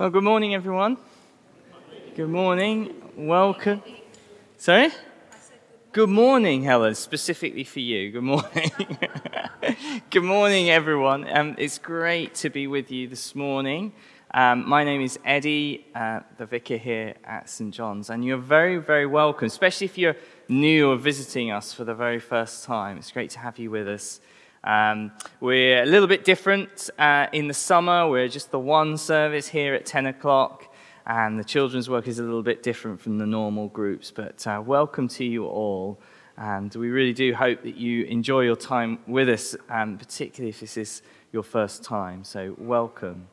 Well, good morning, everyone. Good morning. Welcome. Sorry? Good morning, Helen, specifically for you. Good morning. good morning, everyone. Um, it's great to be with you this morning. Um, my name is Eddie, uh, the vicar here at St. John's, and you're very, very welcome, especially if you're new or visiting us for the very first time. It's great to have you with us. Um, we're a little bit different uh, in the summer. We're just the one service here at 10 o'clock, and the children's work is a little bit different from the normal groups. But uh, welcome to you all, and we really do hope that you enjoy your time with us, um, particularly if this is your first time. So, welcome.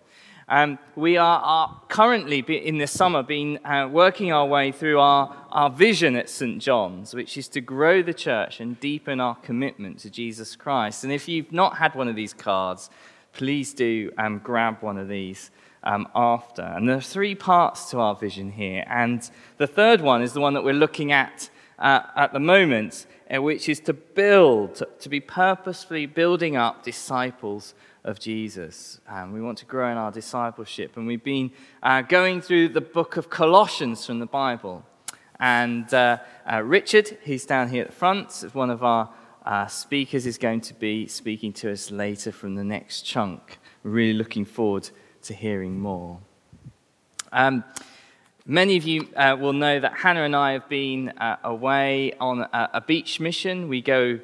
Um, we are, are, currently, in the summer, been uh, working our way through our, our vision at St. John's, which is to grow the church and deepen our commitment to Jesus Christ. And if you've not had one of these cards, please do um, grab one of these um, after. And there are three parts to our vision here. And the third one is the one that we're looking at uh, at the moment, uh, which is to build, to be purposefully building up disciples of Jesus. We want to grow in our discipleship. And we've been uh, going through the book of Colossians from the Bible. And uh, uh, Richard, who's down here at the front, one of our uh, speakers, is going to be speaking to us later from the next chunk. Really looking forward to hearing more. Um, many of you uh, will know that Hannah and I have been uh, away on a, a, beach mission. We go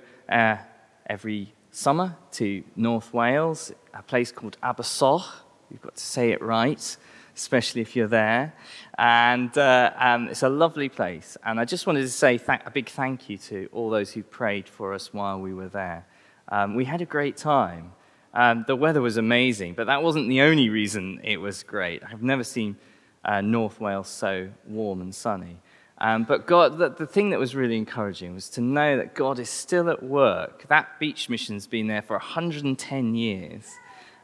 every summer to North Wales, a place called Abersoch. You've got to say it right, especially if you're there. And uh, um, it's a lovely place. And I just wanted to say th- a big thank you to all those who prayed for us while we were there. Um, we had a great time. Um, the weather was amazing, but that wasn't the only reason it was great. I've never seen uh, North Wales so warm and sunny. Um, but God, the, the, thing that was really encouraging was to know that God is still at work. That beach mission's been there for 110 years,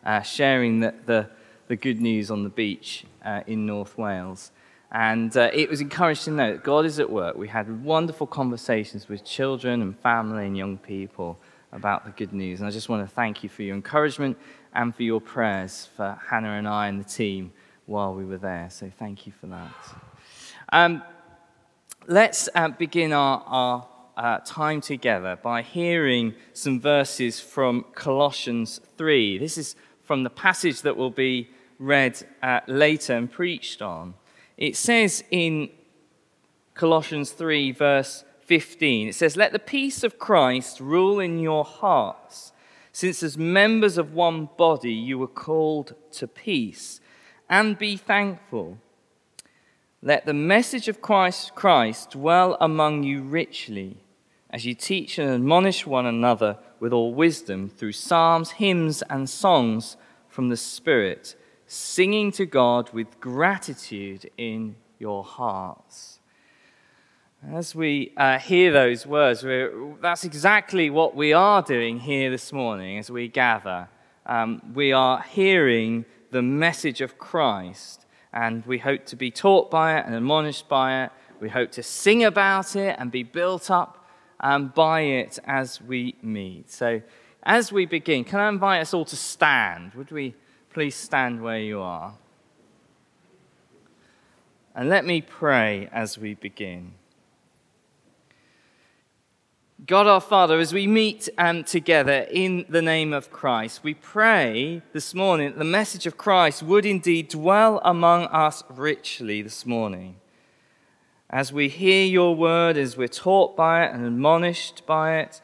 uh, sharing the, the, the, good news on the beach uh, in North Wales. And uh, it was encouraging to know that God is at work. We had wonderful conversations with children and family and young people about the good news. And I just want to thank you for your encouragement and for your prayers for Hannah and I and the team while we were there. So thank you for that. Um, let's uh, begin our, our uh, time together by hearing some verses from Colossians 3. This is from the passage that will be read uh, later and preached on. It says in Colossians 3, verse 15, it says, Let the peace of Christ rule in your hearts, since as members of one body you were called to peace, and be thankful. Let the message of Christ, Christ dwell among you richly as you teach and admonish one another with all wisdom through psalms, hymns, and songs from the Spirit, singing to God with gratitude in your hearts. As we uh, hear those words, that's exactly what we are doing here this morning as we gather. Um, we are hearing the message of Christ and we hope to be taught by it and admonished by it. We hope to sing about it and be built up um, by it as we meet. So, as we begin, can I invite us all to stand? Would we please stand where you are? And let me pray as we begin. God our Father, as we meet um, together in the name of Christ, we pray this morning that the message of Christ would indeed dwell among us richly this morning. As we hear your word, as we're taught by it and admonished by it,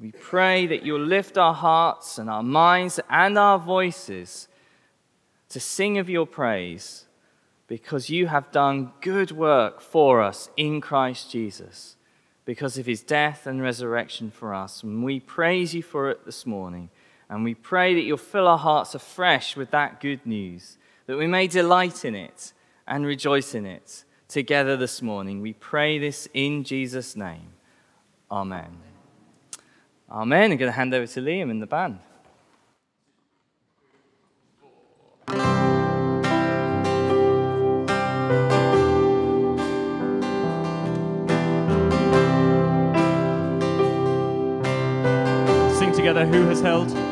we pray that you'll lift our hearts and our minds and our voices to sing of your praise because you have done good work for us in Christ Jesus because of his death and resurrection for us. And we praise you for it this morning. And we pray that you'll fill our hearts afresh with that good news, that we may delight in it and rejoice in it together this morning. We pray this in Jesus' name. Amen. Amen. I'm going to hand over to Liam in the band. Together who has held?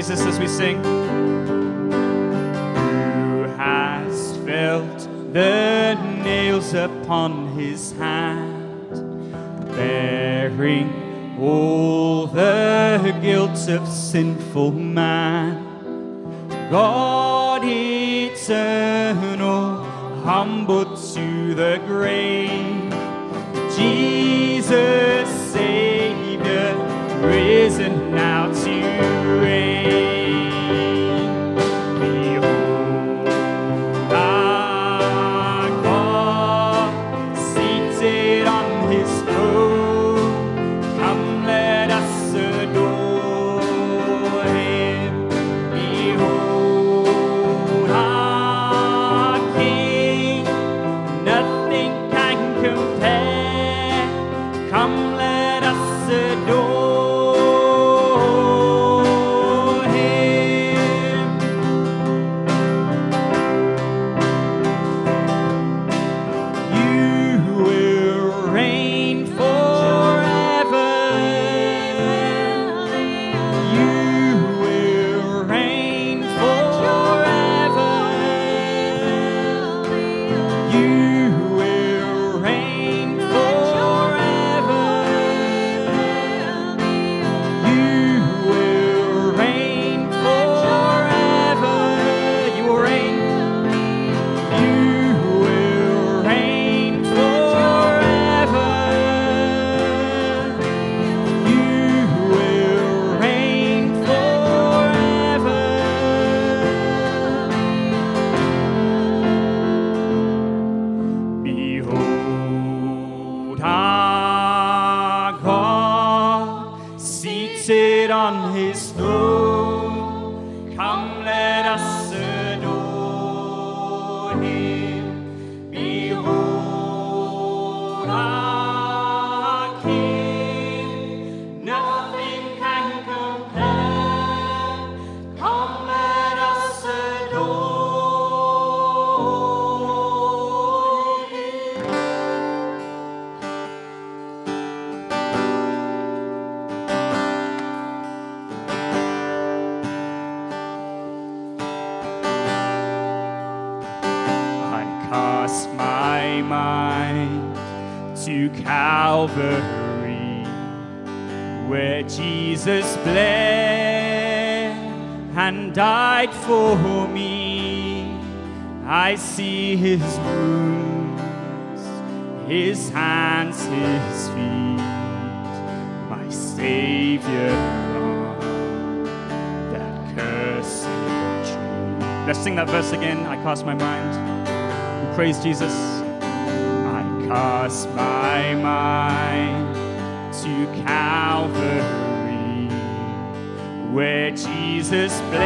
Jesus as we sing. Who has felt the nails upon his hand, bearing all the guilt of sinful man? God eternal, humbled to the grave Jesus bled and died for me. I see his wounds, his hands, his feet. My Savior on that cursed tree. Let's sing that verse again. I cast my mind. Praise Jesus. I cast my mind to Calvary where Jesus bled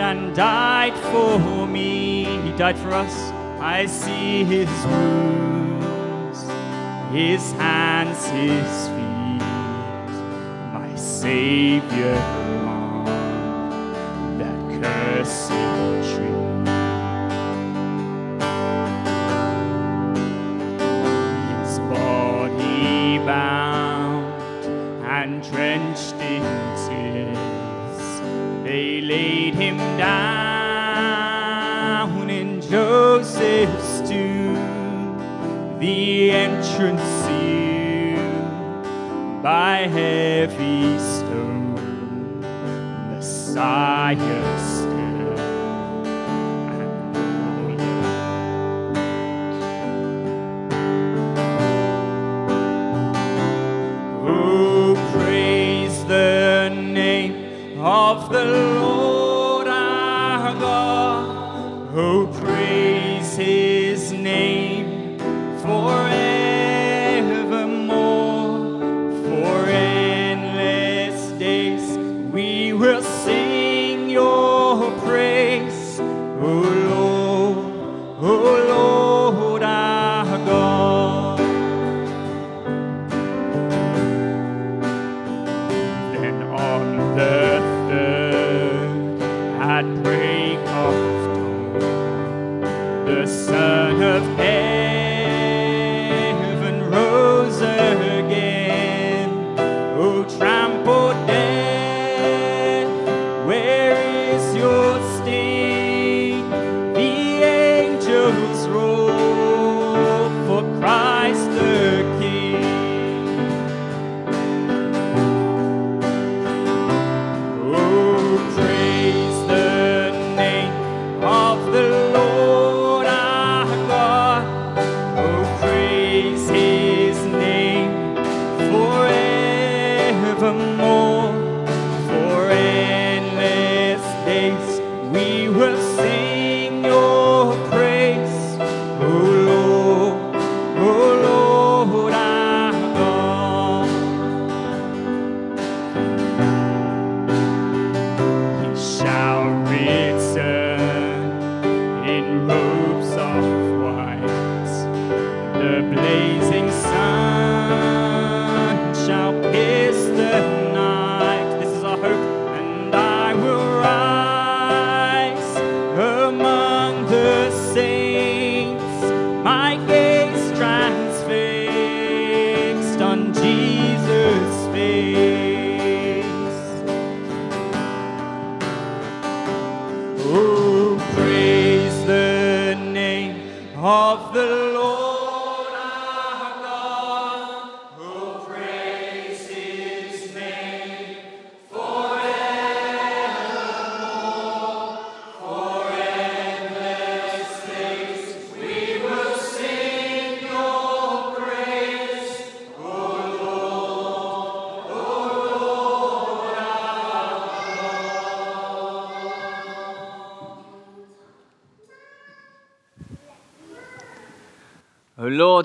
and died for me. He died for us. I see his wounds, his hands, his feet, my Savior on that cursed tree.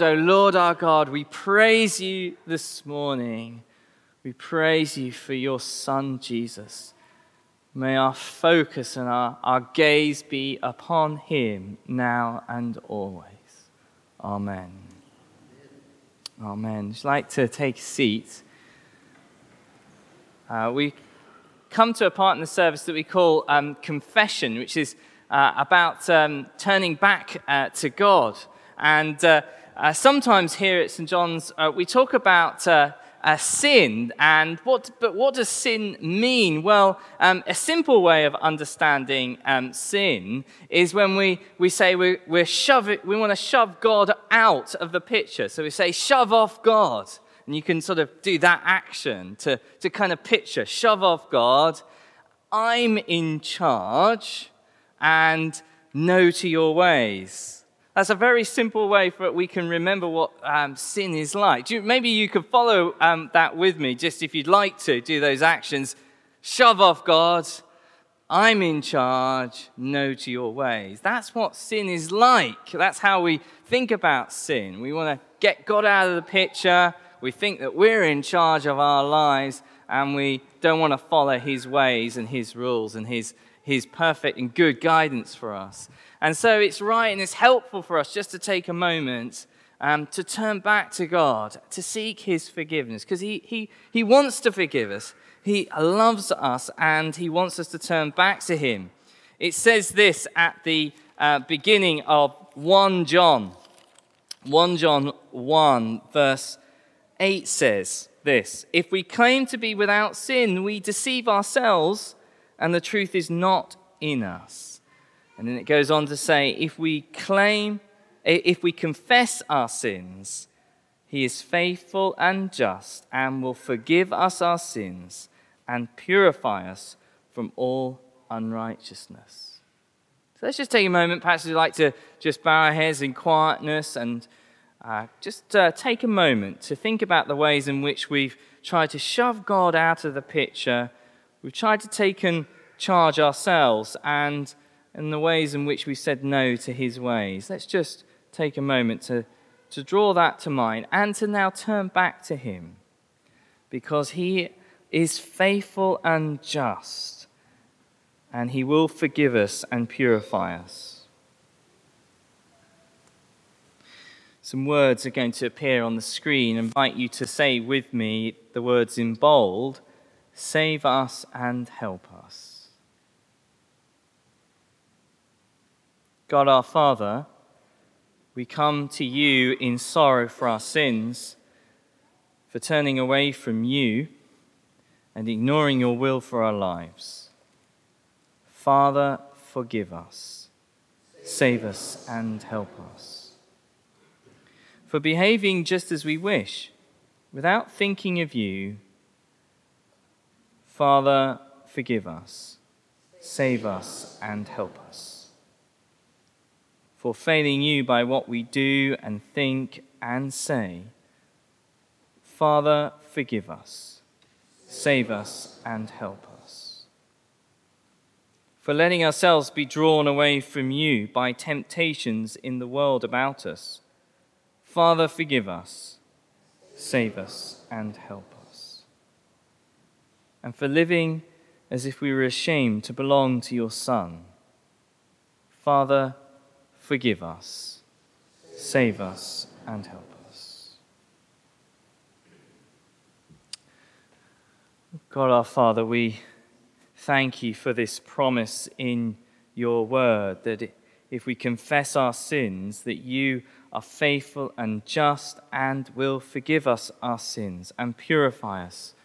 Lord, O Lord our God, we praise you this morning. We praise you for your Son, Jesus. May our focus and our, our gaze be upon him now and always. Amen. Amen. I'd like to take a seat. Uh, we come to a part in the service that we call um, confession, which is uh, about um, turning back uh, to God. And uh, sometimes here at St. John's, uh, we talk about uh, uh, sin. And what, but what does sin mean? Well, um, a simple way of understanding um, sin is when we, we say we, we're we want to shove God out of the picture. So we say, shove off God. And you can sort of do that action to, to kind of picture, shove off God. I'm in charge and no to your ways. That's a very simple way for we can remember what um, sin is like. You, maybe you could follow um, that with me, just if you'd like to do those actions. Shove off God. I'm in charge, no to your ways. That's what sin is like. That's how we think about sin. We want to get God out of the picture. We think that we're in charge of our lives and we don't want to follow his ways and his rules and his, his perfect and good guidance for us. And so it's right and it's helpful for us just to take a moment um, to turn back to God, to seek his forgiveness, because he, he, he wants to forgive us. He loves us and he wants us to turn back to him. It says this at the uh, beginning of 1 John. 1 John 1, verse 8 says this If we claim to be without sin, we deceive ourselves, and the truth is not in us. And then it goes on to say, If we claim, if we confess our sins, he is faithful and just and will forgive us our sins and purify us from all unrighteousness. So let's just take a moment. Perhaps we'd like to just bow our heads in quietness and uh, just uh, take a moment to think about the ways in which we've tried to shove God out of the picture. We've tried to take and charge ourselves and in the ways in which we said no to his ways. Let's just take a moment to, to draw that to mind and to now turn back to him because he is faithful and just, and he will forgive us and purify us. Some words are going to appear on the screen. I invite you to say with me the words in bold save us and help us. God our Father, we come to you in sorrow for our sins, for turning away from you and ignoring your will for our lives. Father, forgive us, save us, and help us. For behaving just as we wish, without thinking of you, Father, forgive us, save us, and help us. For failing you by what we do and think and say, Father, forgive us save us and help us. For letting ourselves be drawn away from you by temptations in the world about us. Father, forgive us, save us, and help us. And for living as if we were ashamed to belong to your Son. Father, forgive us, save us, and help us. God our Father, we thank you for this promise in your word that if we confess our sins, that you are faithful and just and will forgive us our sins and purify us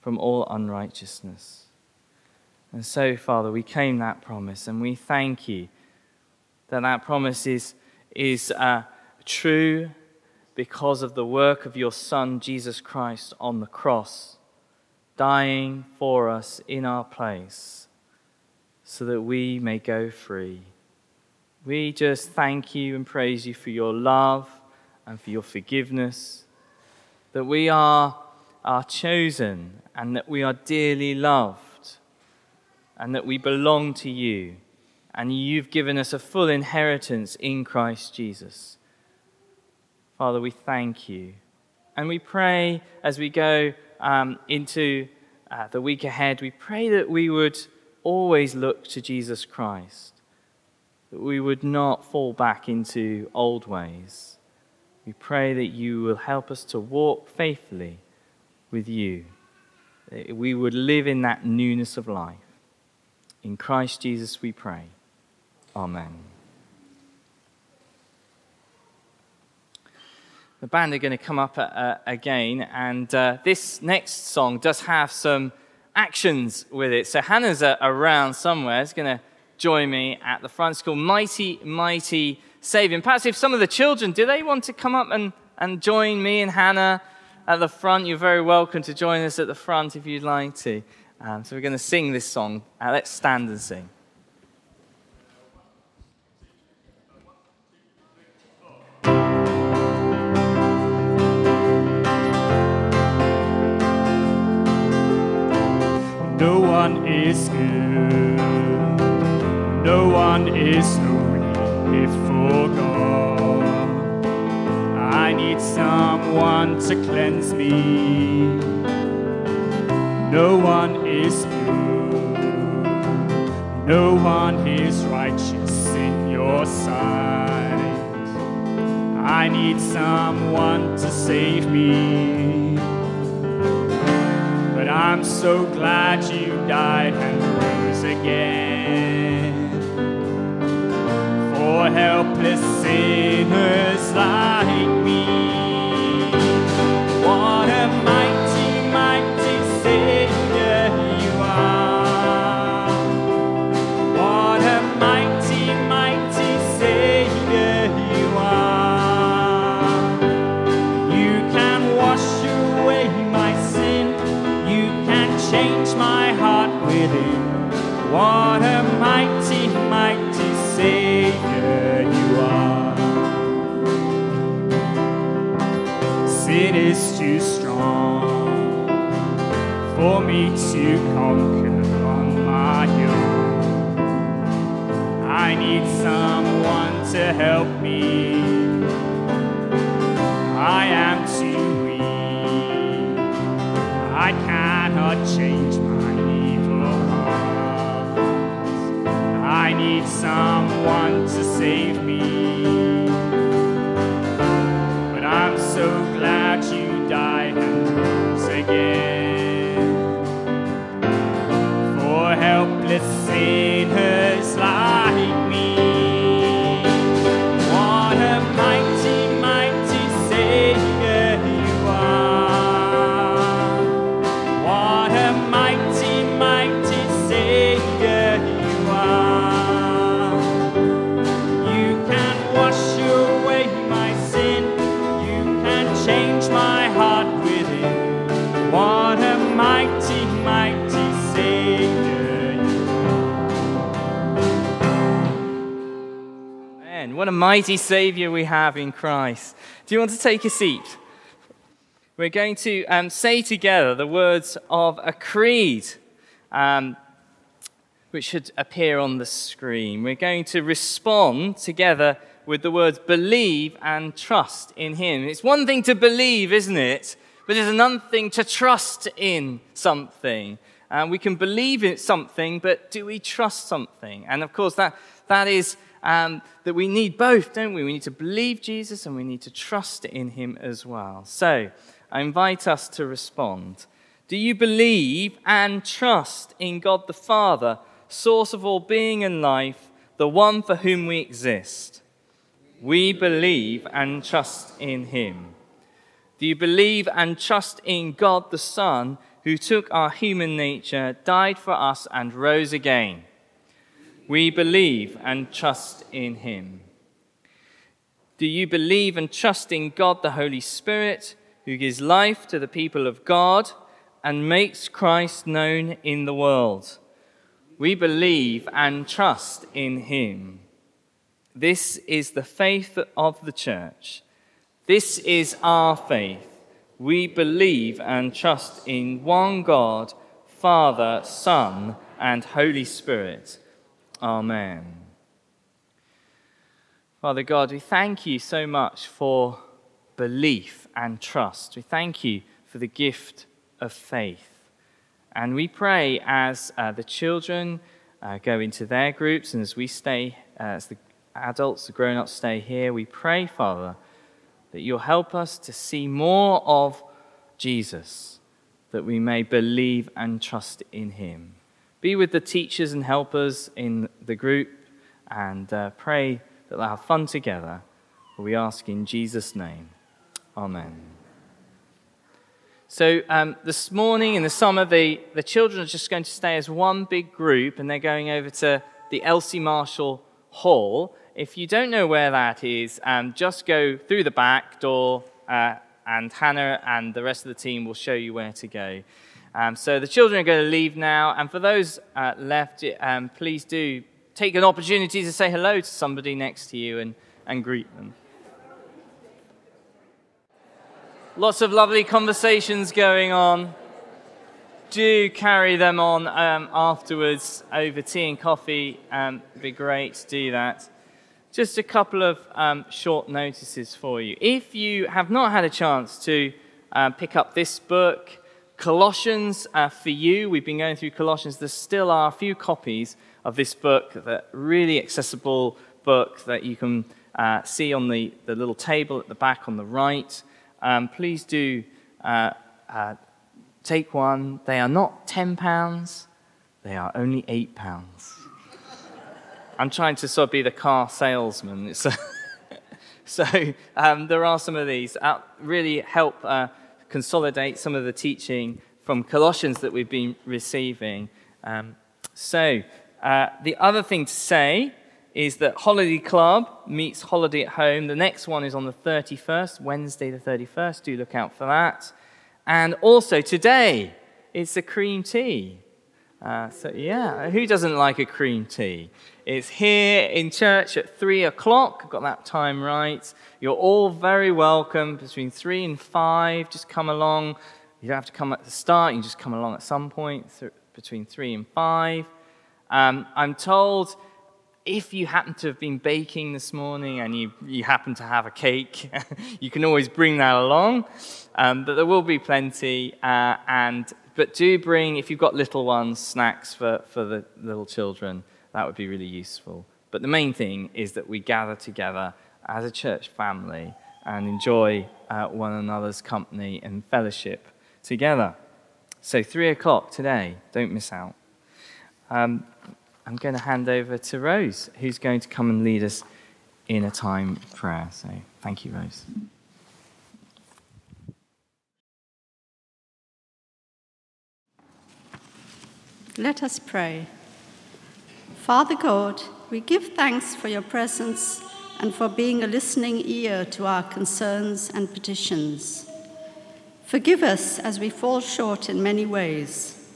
from all unrighteousness. And so, Father, we claim that promise and we thank you that that promise is, is uh, true because of the work of your Son, Jesus Christ, on the cross dying for us in our place so that we may go free. We just thank you and praise you for your love and for your forgiveness, that we are, are chosen and that we are dearly loved and that we belong to you and you've given us a full inheritance in Christ Jesus. Father, we thank you. And we pray as we go um, into uh, the week ahead, we pray that we would always look to Jesus Christ, that we would not fall back into old ways. We pray that you will help us to walk faithfully with you, that we would live in that newness of life. In Christ Jesus we pray. Amen. the band are going to come up uh, again, and uh, this next song does have some actions with it. So Hannah's uh, around somewhere. Is going to join me at the front. It's called Mighty, Mighty Saving. Perhaps if some of the children, do they want to come up and, and join me and Hannah at the front? You're very welcome to join us at the front if you'd like to. Um, so we're going to sing this song. Uh, let's stand and sing. Someone to cleanse me. No one is pure. No one is righteous in your sight. I need someone to save me. But I'm so glad you died and rose again for helpless sinners like me. Too strong for me to conquer on my own. I need someone to help me. I am too weak. I cannot change my evil heart. I need someone to save mighty Savior we have in Christ. Do you want to take a seat? We're going to um, say together the words of a creed, um, which should appear on the screen. We're going to respond together with the words believe and trust in Him. It's one thing to believe, isn't it? But it's another thing to trust in something. We can believe in something, but do we trust something? And of course, that, that is um, that we need both, don't we? We need to believe Jesus and we need to trust in him as well. So I invite us to respond. Do you believe and trust in God the Father, source of all being and life, the one for whom we exist? We believe and trust in him. Do you believe and trust in God the Son, who took our human nature, died for us, and rose again? We believe and trust in him. Do you believe and trust in God the Holy Spirit, who gives life to the people of God and makes Christ known in the world? We believe and trust in him. This is the faith of the church. This is our faith. We believe and trust in one God, Father, Son, and Holy Spirit. Amen. Father God, we thank you so much for belief and trust. We thank you for the gift of faith. And we pray as uh, the children uh, go into their groups and as we stay, uh, as the adults, the grown ups stay here, we pray, Father, that you'll help us to see more of Jesus, that we may believe and trust in him. Be with the teachers and helpers in the group and uh, pray that they'll have fun together. We ask in Jesus' name. Amen. So, um, this morning in the summer, the, the children are just going to stay as one big group and they're going over to the Elsie Marshall Hall. If you don't know where that is, um, just go through the back door uh, and Hannah and the rest of the team will show you where to go. Um, so the children are going to leave now, and for those uh, left, um, please do take an opportunity to say hello to somebody next to you and, and greet them. Lots of lovely conversations going on. do carry them on um, afterwards over tea and coffee. Um, it'd be great to do that. Just a couple of um, short notices for you. If you have not had a chance to uh, pick up this book, Colossians uh, for you, we've been going through Colossians. There still are a few copies of this book, that really accessible book that you can uh, see on the, the little table at the back on the right. Um, please do uh, uh, take one. They are not £10, they are only £8. I'm trying to sort of be the car salesman. So, um, there are some of these. Uh, really help consolidate some of the teaching from Colossians that we've been receiving. Um, so, uh, the other thing to say is that Holiday Club meets Holiday at Home. The next one is on the 31st, Wednesday the 31st. Do look out for that. And also today, it's a cream tea. Uh, so, yeah, who doesn't like a cream tea? It's here in church at three o'clock. Got that time right. You're all very welcome between three and five. Just come along. You don't have to come at the start, you just come along at some point th- between three and five. Um, I'm told if you happen to have been baking this morning and you, you happen to have a cake, you can always bring that along. Um, but there will be plenty. Uh, and but do bring, if you've got little ones, snacks for, for the little children. That would be really useful. But the main thing is that we gather together as a church family and enjoy uh, one another's company and fellowship together. So, three o'clock today, don't miss out. Um, I'm going to hand over to Rose, who's going to come and lead us in a time of prayer. So, thank you, Rose. Let us pray. Father God, we give thanks for your presence and for being a listening ear to our concerns and petitions. Forgive us as we fall short in many ways.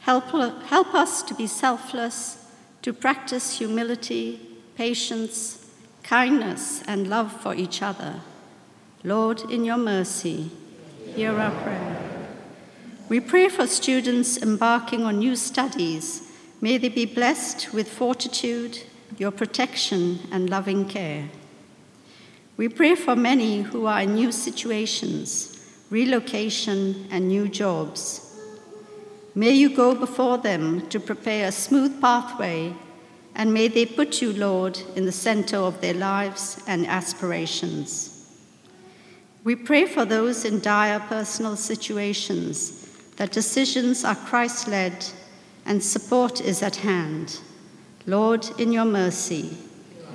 Help, help us to be selfless, to practice humility, patience, kindness, and love for each other. Lord, in your mercy, hear our prayer. We pray for students embarking on new studies. May they be blessed with fortitude, your protection, and loving care. We pray for many who are in new situations, relocation, and new jobs. May you go before them to prepare a smooth pathway, and may they put you, Lord, in the center of their lives and aspirations. We pray for those in dire personal situations that decisions are Christ led and support is at hand. Lord, in your mercy,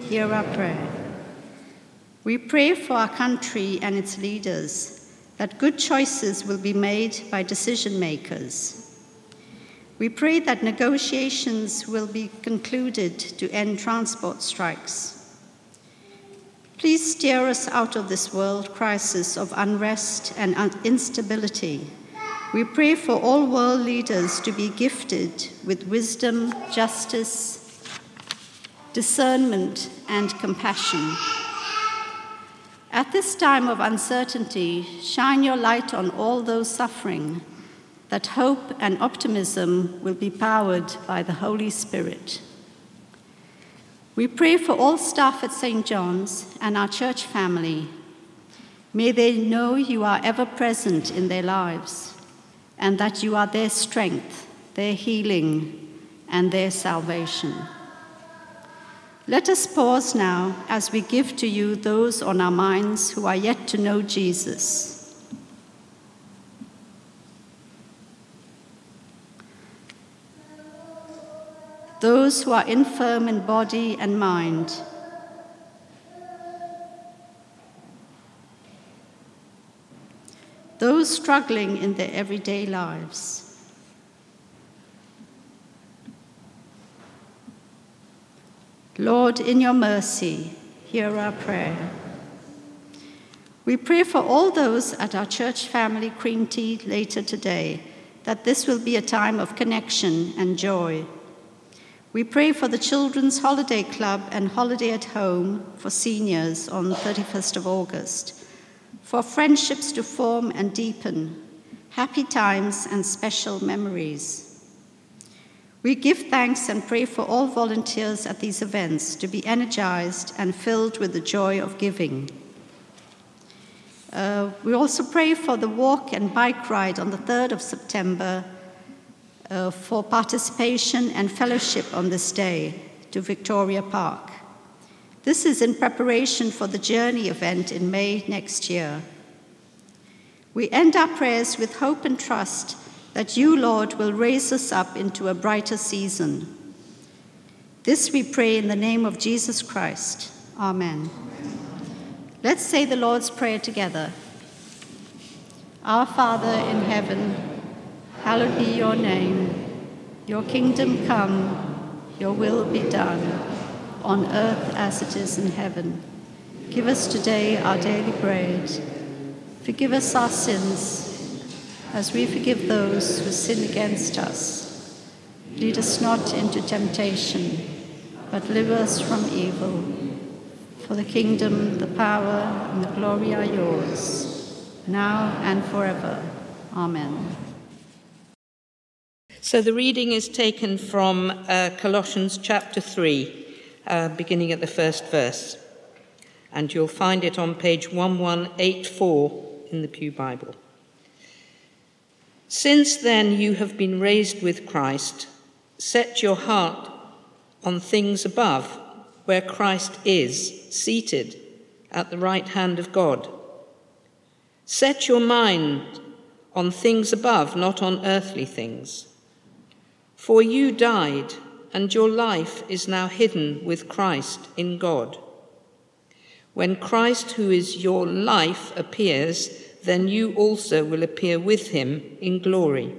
hear our prayer. We pray for our country and its leaders that good choices will be made by decision makers. We pray that negotiations will be concluded to end transport strikes. Please steer us out of this world crisis of unrest and instability we pray for all world leaders to be gifted with wisdom, justice, discernment, and compassion. At this time of uncertainty, shine your light on all those suffering, that hope and optimism will be powered by the Holy Spirit. We pray for all staff at St. John's and our church family. May they know you are ever present in their lives and that you are their strength, their healing, and their salvation. Let us pause now as we give to you those on our minds who are yet to know Jesus. Those who are infirm in body and mind those struggling in their everyday lives. Lord, in your mercy, hear our prayer. We pray for all those at our church family cream tea later today that this will be a time of connection and joy. We pray for the Children's Holiday Club and Holiday at Home for seniors on the 31st of August for friendships to form and deepen, happy times, and special memories. We give thanks and pray for all volunteers at these events to be energized and filled with the joy of giving. Uh, we also pray for the walk and bike ride on the 3rd of September uh, for participation and fellowship on this day to Victoria Park. This is in preparation for the journey event in May next year. We end our prayers with hope and trust that you, Lord, will raise us up into a brighter season. This we pray in the name of Jesus Christ. Amen. Let's say the Lord's Prayer together. Our Father in heaven, hallowed be your name. Your kingdom come, your will be done, on earth as it is in heaven. Give us today our daily bread. Forgive us our sins as we forgive those who sin against us. Lead us not into temptation, but deliver us from evil. For the kingdom, the power, and the glory are yours, now and forever. Amen. So the reading is taken from uh, Colossians chapter 3, uh, beginning at the first verse. And you'll find it on page 1184 in the Pew Bible. Since then you have been raised with Christ, set your heart on things above, where Christ is, seated at the right hand of God. Set your mind on things above, not on earthly things. For you died, and your life is now hidden with Christ in God. When Christ, who is your life, appears, then you also will appear with him in glory.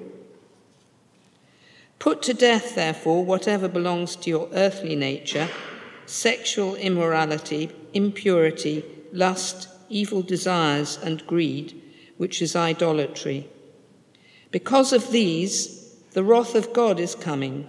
Put to death, therefore, whatever belongs to your earthly nature sexual immorality, impurity, lust, evil desires, and greed, which is idolatry. Because of these, the wrath of God is coming.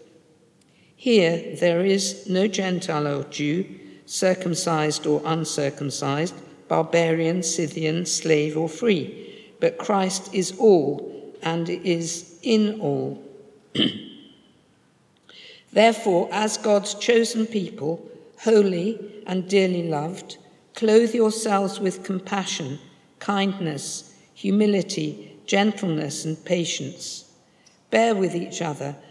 Here there is no Gentile or Jew circumcised or uncircumcised, barbarian, Scythian, slave or free, but Christ is all and is in all. Therefore, as God's chosen people, holy and dearly loved, clothe yourselves with compassion, kindness, humility, gentleness, and patience. Bear with each other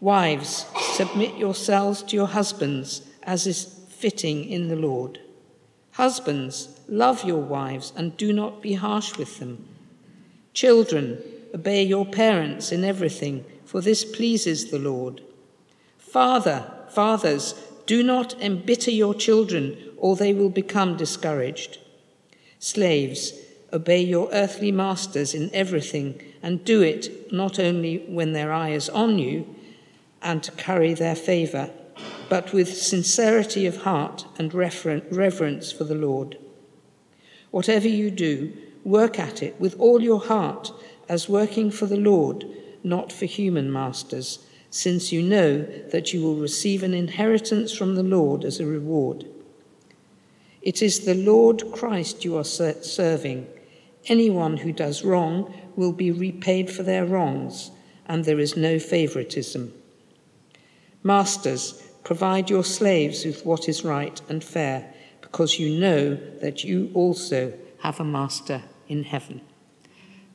Wives, submit yourselves to your husbands as is fitting in the Lord. Husbands, Love your wives and do not be harsh with them. Children, obey your parents in everything, for this pleases the Lord. Father, fathers, do not embitter your children, or they will become discouraged. Slaves, obey your earthly masters in everything, and do it not only when their eye is on you and to curry their favor, but with sincerity of heart and reverence for the Lord. Whatever you do, work at it with all your heart, as working for the Lord, not for human masters, since you know that you will receive an inheritance from the Lord as a reward. It is the Lord Christ you are serving. Anyone who does wrong will be repaid for their wrongs, and there is no favoritism. Masters, provide your slaves with what is right and fair, because you know that you also have a master in heaven.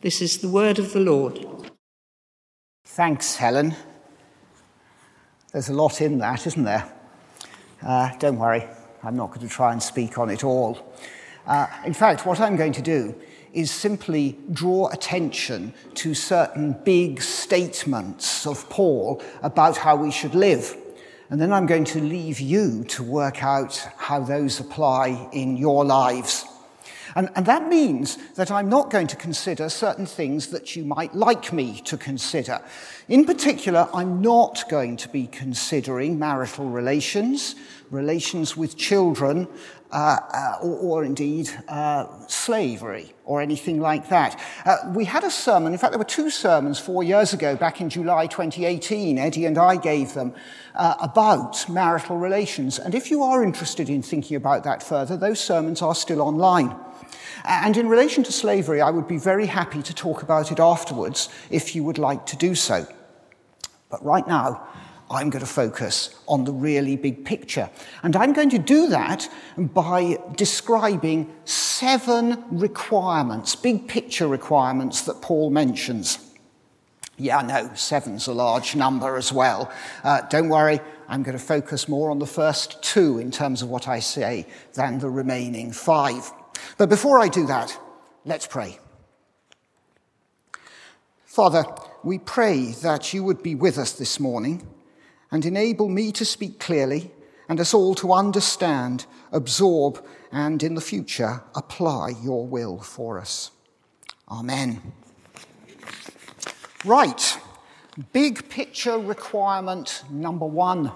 This is the word of the Lord. Thanks, Helen. There's a lot in that, isn't there? Uh, don't worry, I'm not going to try and speak on it all. Uh, in fact, what I'm going to do is simply draw attention to certain big statements of Paul about how we should live. And then I'm going to leave you to work out how those apply in your lives. And, and, that means that I'm not going to consider certain things that you might like me to consider. In particular, I'm not going to be considering marital relations, relations with children, uh, uh, or, or, indeed uh, slavery or anything like that. Uh, we had a sermon, in fact, there were two sermons four years ago, back in July 2018. Eddie and I gave them uh, about marital relations. And if you are interested in thinking about that further, those sermons are still online. And in relation to slavery, I would be very happy to talk about it afterwards if you would like to do so. But right now, I'm going to focus on the really big picture. And I'm going to do that by describing seven requirements, big picture requirements that Paul mentions. Yeah, no, seven's a large number as well. Uh, don't worry, I'm going to focus more on the first two in terms of what I say than the remaining five. But before I do that, let's pray. Father, we pray that you would be with us this morning and enable me to speak clearly and us all to understand, absorb, and in the future apply your will for us. Amen. Right, big picture requirement number one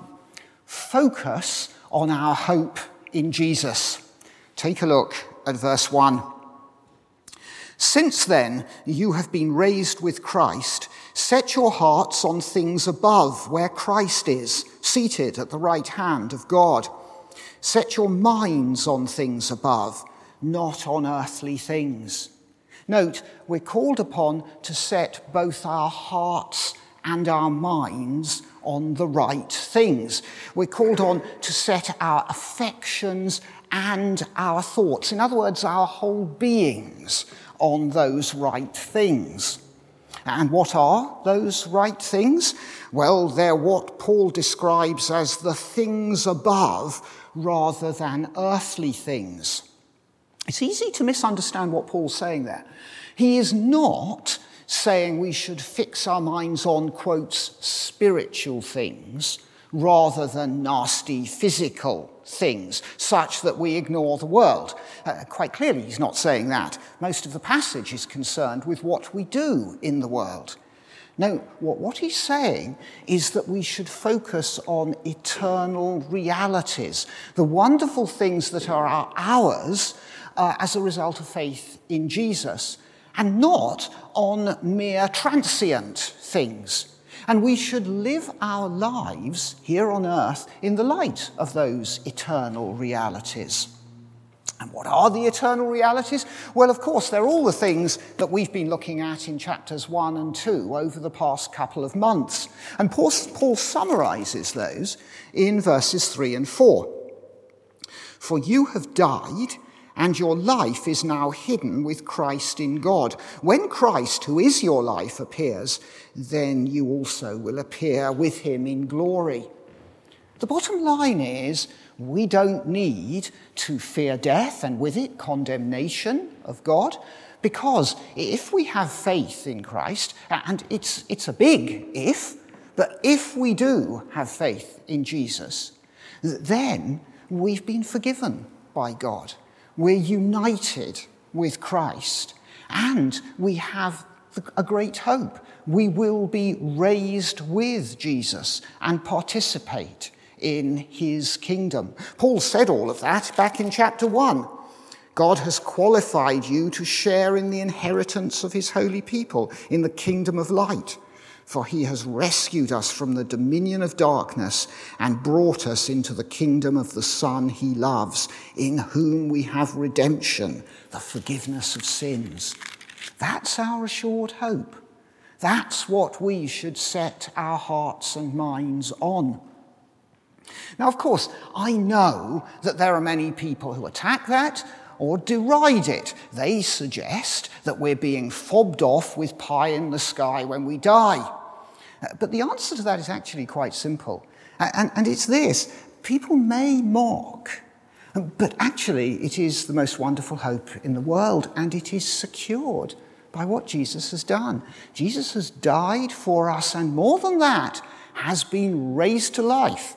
focus on our hope in Jesus. Take a look at verse 1. Since then, you have been raised with Christ. Set your hearts on things above, where Christ is, seated at the right hand of God. Set your minds on things above, not on earthly things. Note, we're called upon to set both our hearts and our minds on the right things. We're called on to set our affections and our thoughts, in other words, our whole beings, on those right things. And what are those right things? Well, they're what Paul describes as the things above rather than earthly things. It's easy to misunderstand what Paul's saying there. He is not saying we should fix our minds on, quotes, spiritual things rather than nasty physical things, such that we ignore the world. Uh, quite clearly, he's not saying that. Most of the passage is concerned with what we do in the world. No, what, what he's saying is that we should focus on eternal realities, the wonderful things that are ours uh, as a result of faith in Jesus, and not on mere transient things and we should live our lives here on earth in the light of those eternal realities. And what are the eternal realities? Well, of course, they're all the things that we've been looking at in chapters 1 and 2 over the past couple of months. And Paul, Paul summarizes those in verses 3 and 4. For you have died and your life is now hidden with Christ in God. When Christ, who is your life, appears, then you also will appear with him in glory. The bottom line is we don't need to fear death and with it condemnation of God. Because if we have faith in Christ, and it's, it's a big if, but if we do have faith in Jesus, then we've been forgiven by God. We're united with Christ, and we have a great hope. We will be raised with Jesus and participate in his kingdom. Paul said all of that back in chapter 1. God has qualified you to share in the inheritance of his holy people in the kingdom of light. For he has rescued us from the dominion of darkness and brought us into the kingdom of the Son he loves, in whom we have redemption, the forgiveness of sins. That's our assured hope. That's what we should set our hearts and minds on. Now, of course, I know that there are many people who attack that or deride it. They suggest that we're being fobbed off with pie in the sky when we die. But the answer to that is actually quite simple. And, and it's this people may mock, but actually it is the most wonderful hope in the world, and it is secured by what Jesus has done. Jesus has died for us, and more than that, has been raised to life.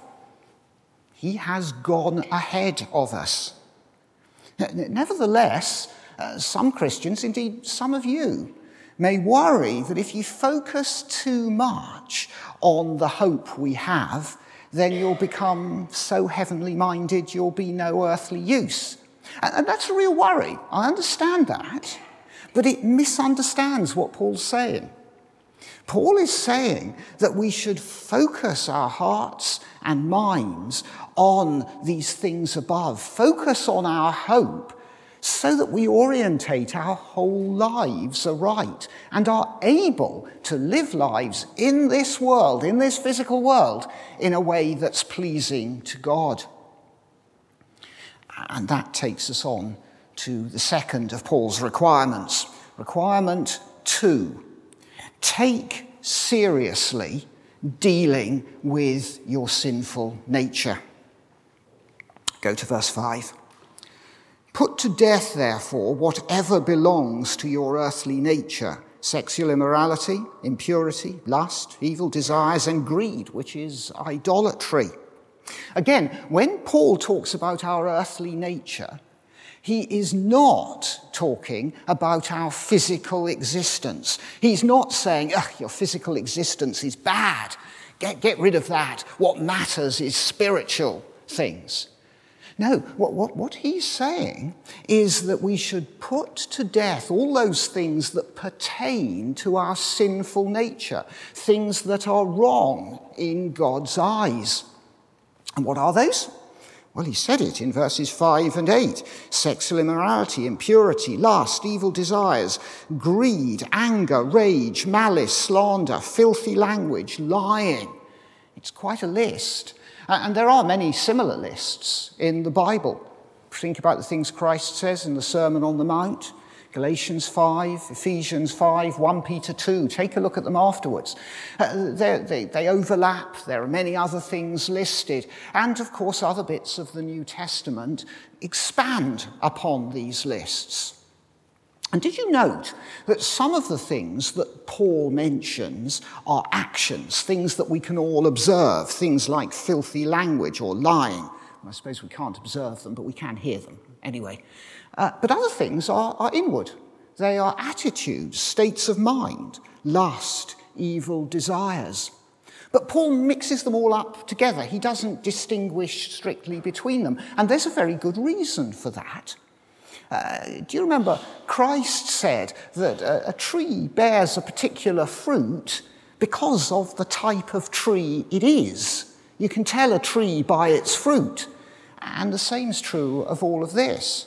He has gone ahead of us. Nevertheless, uh, some Christians, indeed some of you, may worry that if you focus too much on the hope we have, then you'll become so heavenly minded you'll be no earthly use. And, that's a real worry. I understand that. But it misunderstands what Paul's saying. Paul is saying that we should focus our hearts and minds on these things above, focus on our hope, so that we orientate our whole lives aright and are able to live lives in this world, in this physical world, in a way that's pleasing to God. And that takes us on to the second of Paul's requirements. Requirement two take seriously dealing with your sinful nature. Go to verse 5. Put to death, therefore, whatever belongs to your earthly nature sexual immorality, impurity, lust, evil desires, and greed, which is idolatry. Again, when Paul talks about our earthly nature, he is not talking about our physical existence. He's not saying, ugh, your physical existence is bad. Get, get rid of that. What matters is spiritual things. No, what, what, what he's saying is that we should put to death all those things that pertain to our sinful nature, things that are wrong in God's eyes. And what are those? Well, he said it in verses 5 and 8 sexual immorality, impurity, lust, evil desires, greed, anger, rage, malice, slander, filthy language, lying. It's quite a list. And there are many similar lists in the Bible. Think about the things Christ says in the Sermon on the Mount. Galatians 5, Ephesians 5, 1 Peter 2. Take a look at them afterwards. Uh, they, they overlap. There are many other things listed. And of course, other bits of the New Testament expand upon these lists. And did you note that some of the things that Paul mentions are actions, things that we can all observe, things like filthy language or lying? I suppose we can't observe them, but we can hear them anyway. Uh, but other things are, are inward. They are attitudes, states of mind, lust, evil desires. But Paul mixes them all up together. He doesn't distinguish strictly between them. And there's a very good reason for that. Uh, do you remember Christ said that a, a tree bears a particular fruit because of the type of tree it is? You can tell a tree by its fruit. And the same is true of all of this.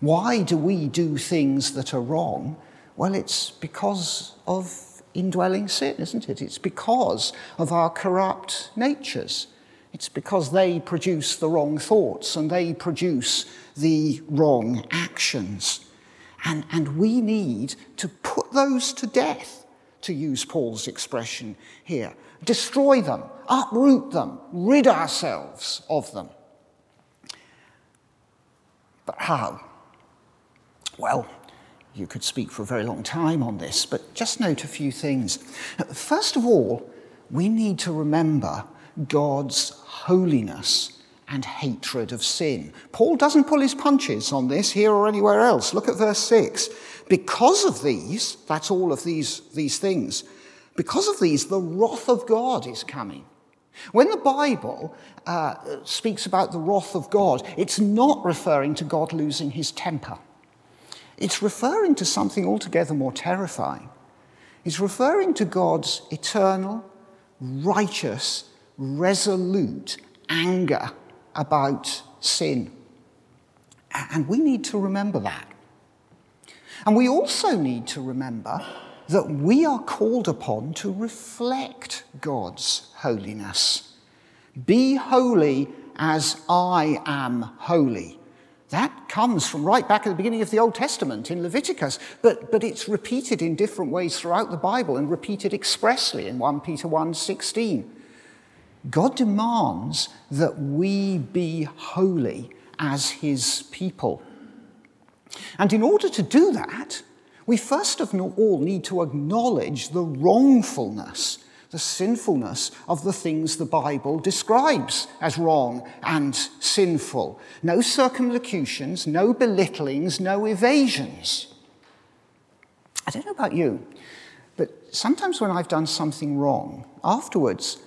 Why do we do things that are wrong? Well, it's because of indwelling sin, isn't it? It's because of our corrupt natures. It's because they produce the wrong thoughts and they produce the wrong actions. And, and we need to put those to death, to use Paul's expression here. Destroy them, uproot them, rid ourselves of them. But how? Well, you could speak for a very long time on this, but just note a few things. First of all, we need to remember God's holiness and hatred of sin. Paul doesn't pull his punches on this here or anywhere else. Look at verse 6. Because of these, that's all of these, these things, because of these, the wrath of God is coming. When the Bible uh, speaks about the wrath of God, it's not referring to God losing his temper. It's referring to something altogether more terrifying. It's referring to God's eternal, righteous, resolute anger about sin. And we need to remember that. And we also need to remember that we are called upon to reflect God's holiness. Be holy as I am holy. That comes from right back at the beginning of the Old Testament in Leviticus, but, but it's repeated in different ways throughout the Bible and repeated expressly in 1 Peter 1:16. God demands that we be holy as his people. And in order to do that, we first of all need to acknowledge the wrongfulness the sinfulness of the things the Bible describes as wrong and sinful. No circumlocutions, no belittlings, no evasions. I don't know about you, but sometimes when I've done something wrong, afterwards,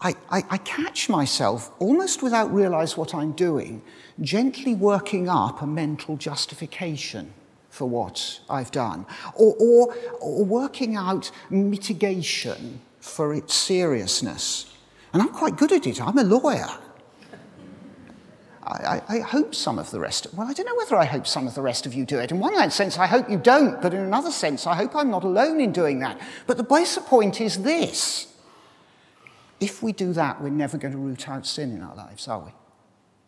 I, I, I catch myself, almost without realize what I'm doing, gently working up a mental justification for what I've done, or, or, or working out mitigation for its seriousness. And I'm quite good at it. I'm a lawyer. I, I, hope some of the rest, of, well, I don't know whether I hope some of the rest of you do it. In one sense, I hope you don't, but in another sense, I hope I'm not alone in doing that. But the basic point is this if we do that, we're never going to root out sin in our lives, are we?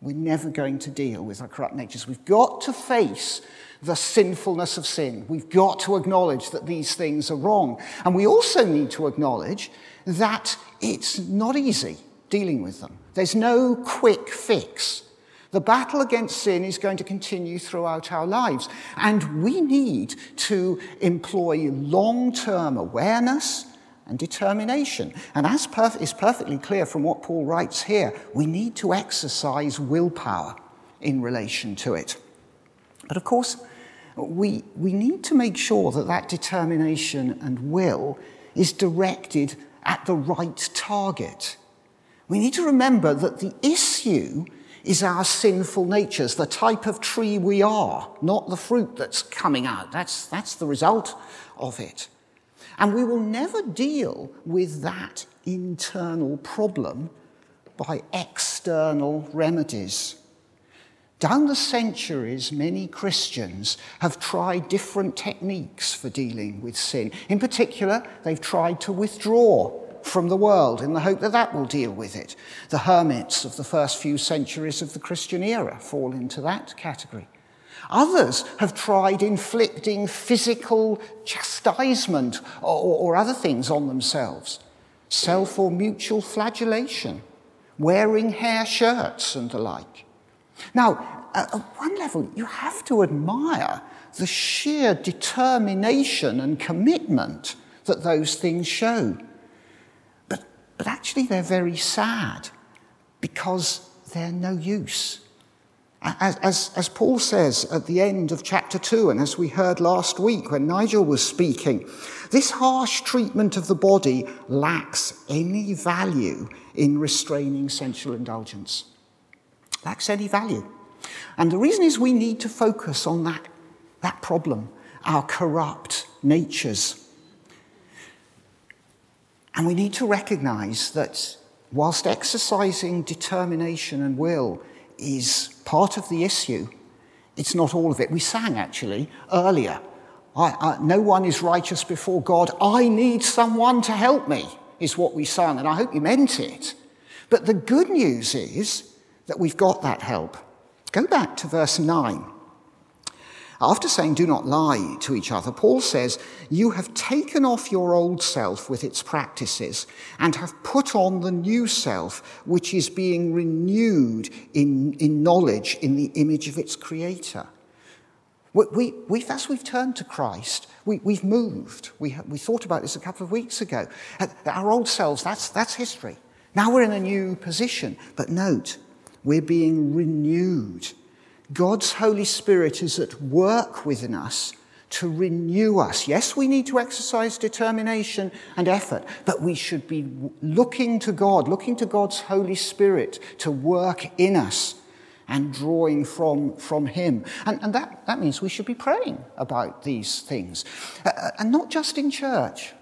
We're never going to deal with our corrupt natures. We've got to face the sinfulness of sin. We've got to acknowledge that these things are wrong. And we also need to acknowledge that it's not easy dealing with them. There's no quick fix. The battle against sin is going to continue throughout our lives. And we need to employ long term awareness and determination. And as perf- is perfectly clear from what Paul writes here, we need to exercise willpower in relation to it. But of course, we, we need to make sure that that determination and will is directed at the right target. We need to remember that the issue is our sinful natures, the type of tree we are, not the fruit that's coming out. That's, that's the result of it. And we will never deal with that internal problem by external remedies. Down the centuries, many Christians have tried different techniques for dealing with sin. In particular, they've tried to withdraw from the world in the hope that that will deal with it. The hermits of the first few centuries of the Christian era fall into that category. Others have tried inflicting physical chastisement or, or other things on themselves, self or mutual flagellation, wearing hair shirts and the like. Now, at one level, you have to admire the sheer determination and commitment that those things show. But, but actually, they're very sad because they're no use. As, as, as, Paul says at the end of chapter 2, and as we heard last week when Nigel was speaking, this harsh treatment of the body lacks any value in restraining sensual indulgence. Lacks any value. And the reason is we need to focus on that, that problem, our corrupt natures. And we need to recognize that whilst exercising determination and will is part of the issue, it's not all of it. We sang actually earlier. I, I, no one is righteous before God. I need someone to help me, is what we sang, and I hope you meant it. But the good news is that we've got that help. Go back to verse 9. After saying, do not lie to each other, Paul says, You have taken off your old self with its practices and have put on the new self, which is being renewed in, in knowledge in the image of its creator. We, we, as we've turned to Christ, we, have moved. We, we thought about this a couple of weeks ago. Our old selves, that's, that's history. Now we're in a new position. But note, we're being renewed. God's Holy Spirit is at work within us to renew us. Yes, we need to exercise determination and effort, but we should be looking to God, looking to God's Holy Spirit to work in us and drawing from, from Him. And, and that, that means we should be praying about these things. Uh, uh and not just in church,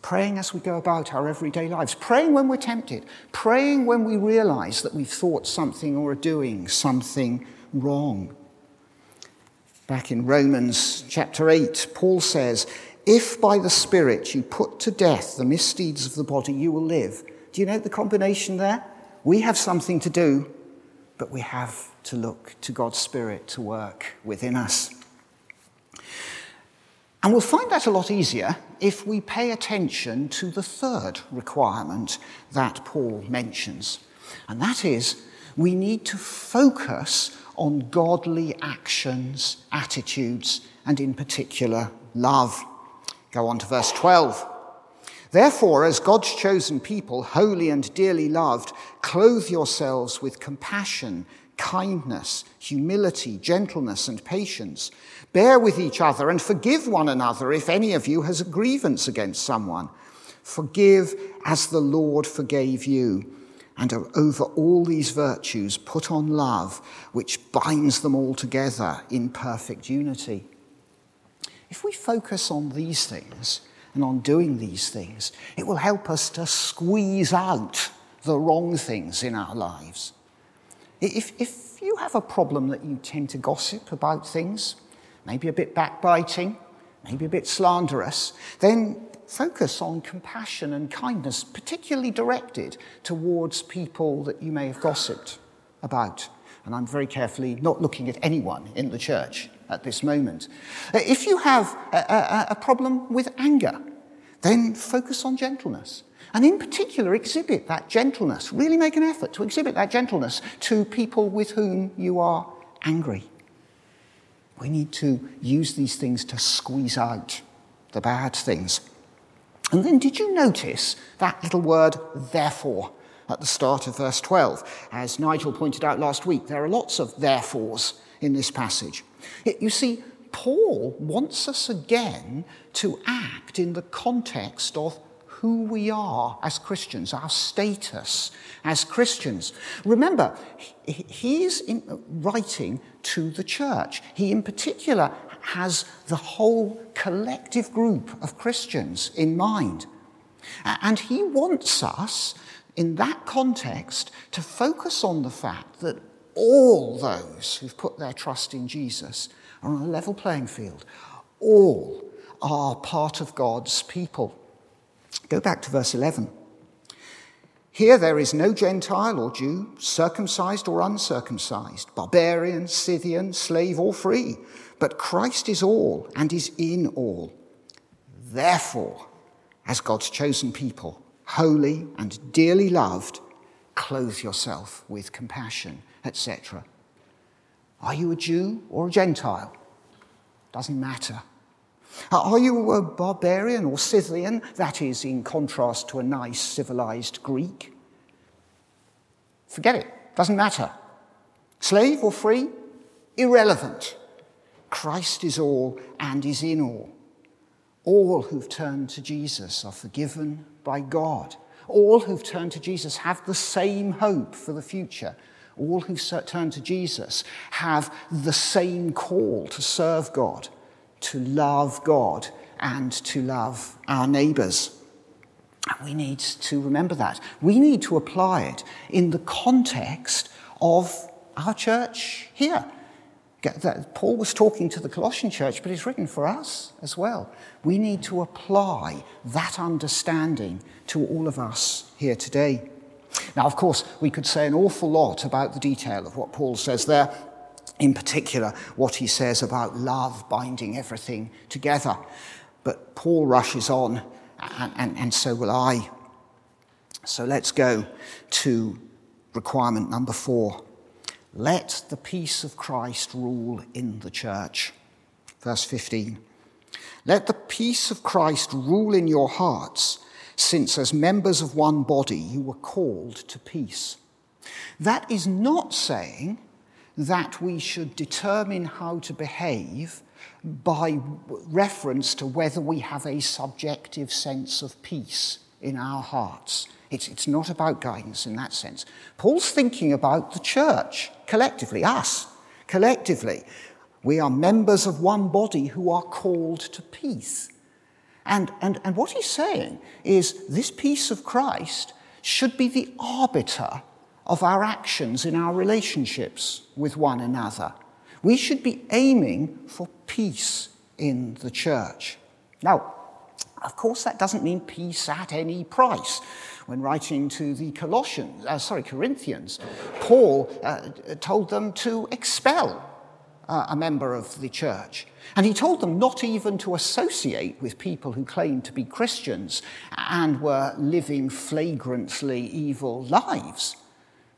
praying as we go about our everyday lives, praying when we're tempted, praying when we realize that we've thought something or are doing something wrong. Back in Romans chapter 8, Paul says, If by the Spirit you put to death the misdeeds of the body, you will live. Do you know the combination there? We have something to do, but we have to look to God's Spirit to work within us. And we'll find that a lot easier if we pay attention to the third requirement that Paul mentions. And that is, we need to focus on godly actions, attitudes, and in particular, love. Go on to verse 12. Therefore, as God's chosen people, holy and dearly loved, clothe yourselves with compassion kindness, humility, gentleness, and patience. Bear with each other and forgive one another if any of you has a grievance against someone. Forgive as the Lord forgave you. And over all these virtues, put on love, which binds them all together in perfect unity. If we focus on these things and on doing these things, it will help us to squeeze out the wrong things in our lives. If, if you have a problem that you tend to gossip about things, maybe a bit backbiting, maybe a bit slanderous, then focus on compassion and kindness, particularly directed towards people that you may have gossiped about. And I'm very carefully not looking at anyone in the church at this moment. Uh, if you have a, a, a problem with anger, then focus on gentleness. And in particular, exhibit that gentleness. Really make an effort to exhibit that gentleness to people with whom you are angry. We need to use these things to squeeze out the bad things. And then, did you notice that little word, therefore, at the start of verse 12? As Nigel pointed out last week, there are lots of therefores in this passage. You see, Paul wants us again to act in the context of who we are as Christians, our status as Christians. Remember, he's writing to the church. He, in particular, has the whole collective group of Christians in mind. And he wants us, in that context, to focus on the fact that all those who've put their trust in Jesus are on a level playing field. All are part of God's people. Go back to verse 11. Here there is no Gentile or Jew, circumcised or uncircumcised, barbarian, Scythian, slave or free, but Christ is all and is in all. Therefore, as God's chosen people, holy and dearly loved, clothe yourself with compassion, etc. Are you a Jew or a Gentile? Doesn't matter. Uh, are you a barbarian or Scythian? That is in contrast to a nice civilized Greek. Forget it, doesn't matter. Slave or free? Irrelevant. Christ is all and is in all. All who've turned to Jesus are forgiven by God. All who've turned to Jesus have the same hope for the future. All who've turned to Jesus have the same call to serve God to love God and to love our neighbours. We need to remember that. We need to apply it in the context of our church here. Paul was talking to the Colossian church, but it's written for us as well. We need to apply that understanding to all of us here today. Now, of course, we could say an awful lot about the detail of what Paul says there, in particular, what he says about love binding everything together. But Paul rushes on, and, and, and so will I. So let's go to requirement number four. Let the peace of Christ rule in the church. Verse 15. Let the peace of Christ rule in your hearts, since as members of one body you were called to peace. That is not saying that we should determine how to behave by reference to whether we have a subjective sense of peace in our hearts. It's, it's not about guidance in that sense. Paul's thinking about the church collectively, us collectively. We are members of one body who are called to peace. And, and, and what he's saying is this peace of Christ should be the arbiter of our actions in our relationships with one another. We should be aiming for peace in the church. Now, of course, that doesn't mean peace at any price. When writing to the Colossians, uh, sorry, Corinthians, Paul uh, told them to expel uh, a member of the church. And he told them not even to associate with people who claimed to be Christians and were living flagrantly evil lives.